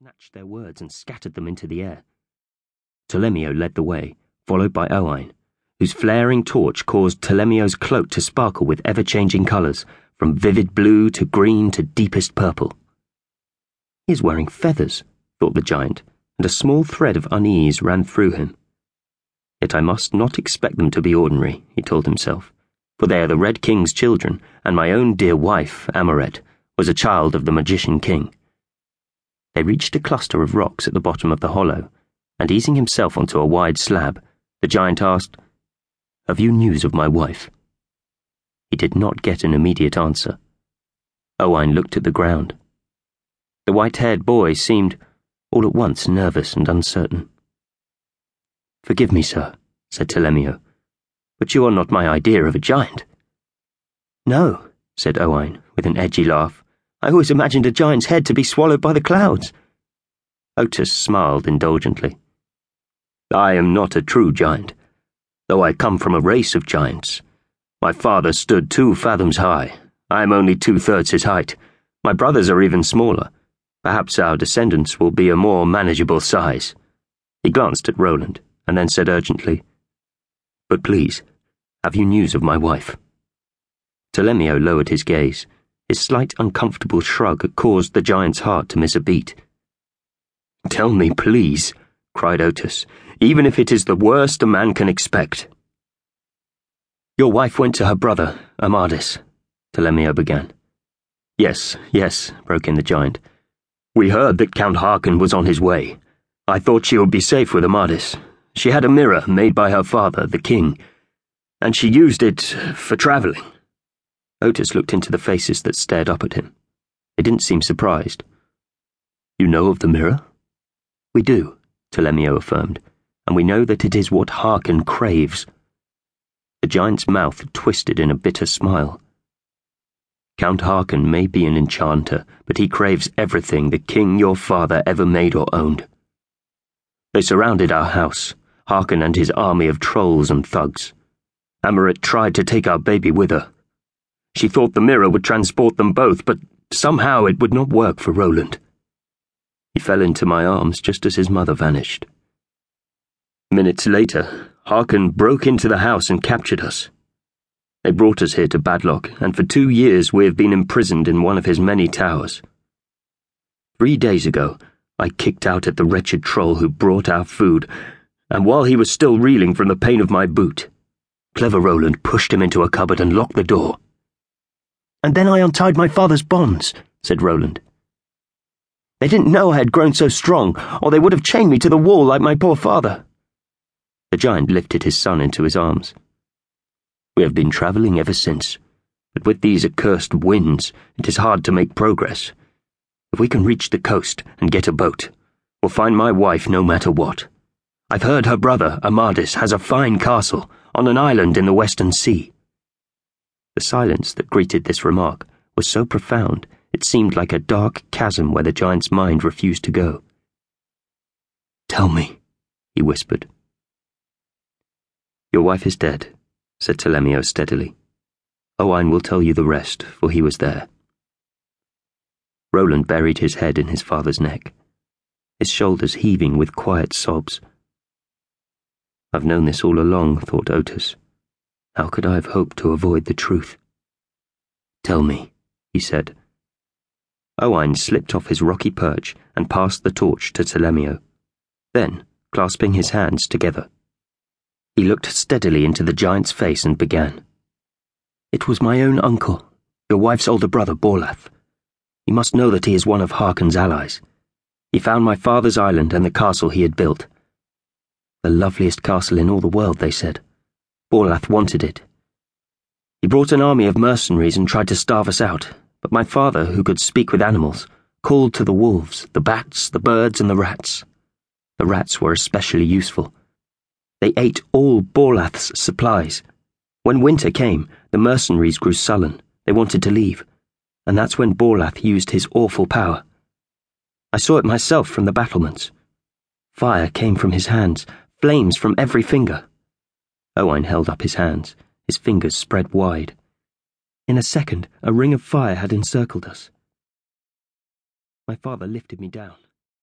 snatched their words and scattered them into the air. Telemio led the way, followed by Owain, whose flaring torch caused Telemio's cloak to sparkle with ever changing colours, from vivid blue to green to deepest purple. He is wearing feathers, thought the giant, and a small thread of unease ran through him. Yet I must not expect them to be ordinary, he told himself, for they are the Red King's children, and my own dear wife, Amoret, was a child of the magician king. They reached a cluster of rocks at the bottom of the hollow, and easing himself onto a wide slab, the giant asked, Have you news of my wife? He did not get an immediate answer. Owain looked at the ground. The white haired boy seemed, all at once, nervous and uncertain. Forgive me, sir, said Telemio, but you are not my idea of a giant. No, said Owain, with an edgy laugh. I always imagined a giant's head to be swallowed by the clouds. Otus smiled indulgently. I am not a true giant, though I come from a race of giants. My father stood two fathoms high. I am only two thirds his height. My brothers are even smaller. Perhaps our descendants will be a more manageable size. He glanced at Roland and then said urgently, But please, have you news of my wife? Telemio lowered his gaze. His slight uncomfortable shrug caused the giant's heart to miss a beat. Tell me, please, cried Otus, even if it is the worst a man can expect. Your wife went to her brother, Amadis, Telemio began. Yes, yes, broke in the giant. We heard that Count Harken was on his way. I thought she would be safe with Amadis. She had a mirror made by her father, the king, and she used it for travelling. Otus looked into the faces that stared up at him. They didn't seem surprised. You know of the mirror? We do, Telemio affirmed, and we know that it is what Harken craves. The giant's mouth twisted in a bitter smile. Count Harken may be an enchanter, but he craves everything the king your father ever made or owned. They surrounded our house, Harken and his army of trolls and thugs. Amoret tried to take our baby with her. She thought the mirror would transport them both, but somehow it would not work for Roland. He fell into my arms just as his mother vanished. Minutes later, Harken broke into the house and captured us. They brought us here to Badlock, and for two years we have been imprisoned in one of his many towers. Three days ago, I kicked out at the wretched troll who brought our food, and while he was still reeling from the pain of my boot, clever Roland pushed him into a cupboard and locked the door. And then I untied my father's bonds, said Roland. They didn't know I had grown so strong, or they would have chained me to the wall like my poor father. The giant lifted his son into his arms. We have been travelling ever since, but with these accursed winds, it is hard to make progress. If we can reach the coast and get a boat, we'll find my wife no matter what. I've heard her brother, Amadis, has a fine castle on an island in the Western Sea. The silence that greeted this remark was so profound it seemed like a dark chasm where the giant's mind refused to go. Tell me, he whispered. Your wife is dead, said Telemio steadily. Owain will tell you the rest, for he was there. Roland buried his head in his father's neck, his shoulders heaving with quiet sobs. I've known this all along, thought Otus. How could I have hoped to avoid the truth? Tell me, he said. Owain slipped off his rocky perch and passed the torch to Telemio. Then, clasping his hands together, he looked steadily into the giant's face and began. It was my own uncle, your wife's older brother, Borlath. You must know that he is one of Harken's allies. He found my father's island and the castle he had built. The loveliest castle in all the world, they said. Borlath wanted it. He brought an army of mercenaries and tried to starve us out, but my father, who could speak with animals, called to the wolves, the bats, the birds, and the rats. The rats were especially useful. They ate all Borlath's supplies. When winter came, the mercenaries grew sullen. They wanted to leave. And that's when Borlath used his awful power. I saw it myself from the battlements. Fire came from his hands, flames from every finger. Owain held up his hands, his fingers spread wide. In a second, a ring of fire had encircled us. My father lifted me down.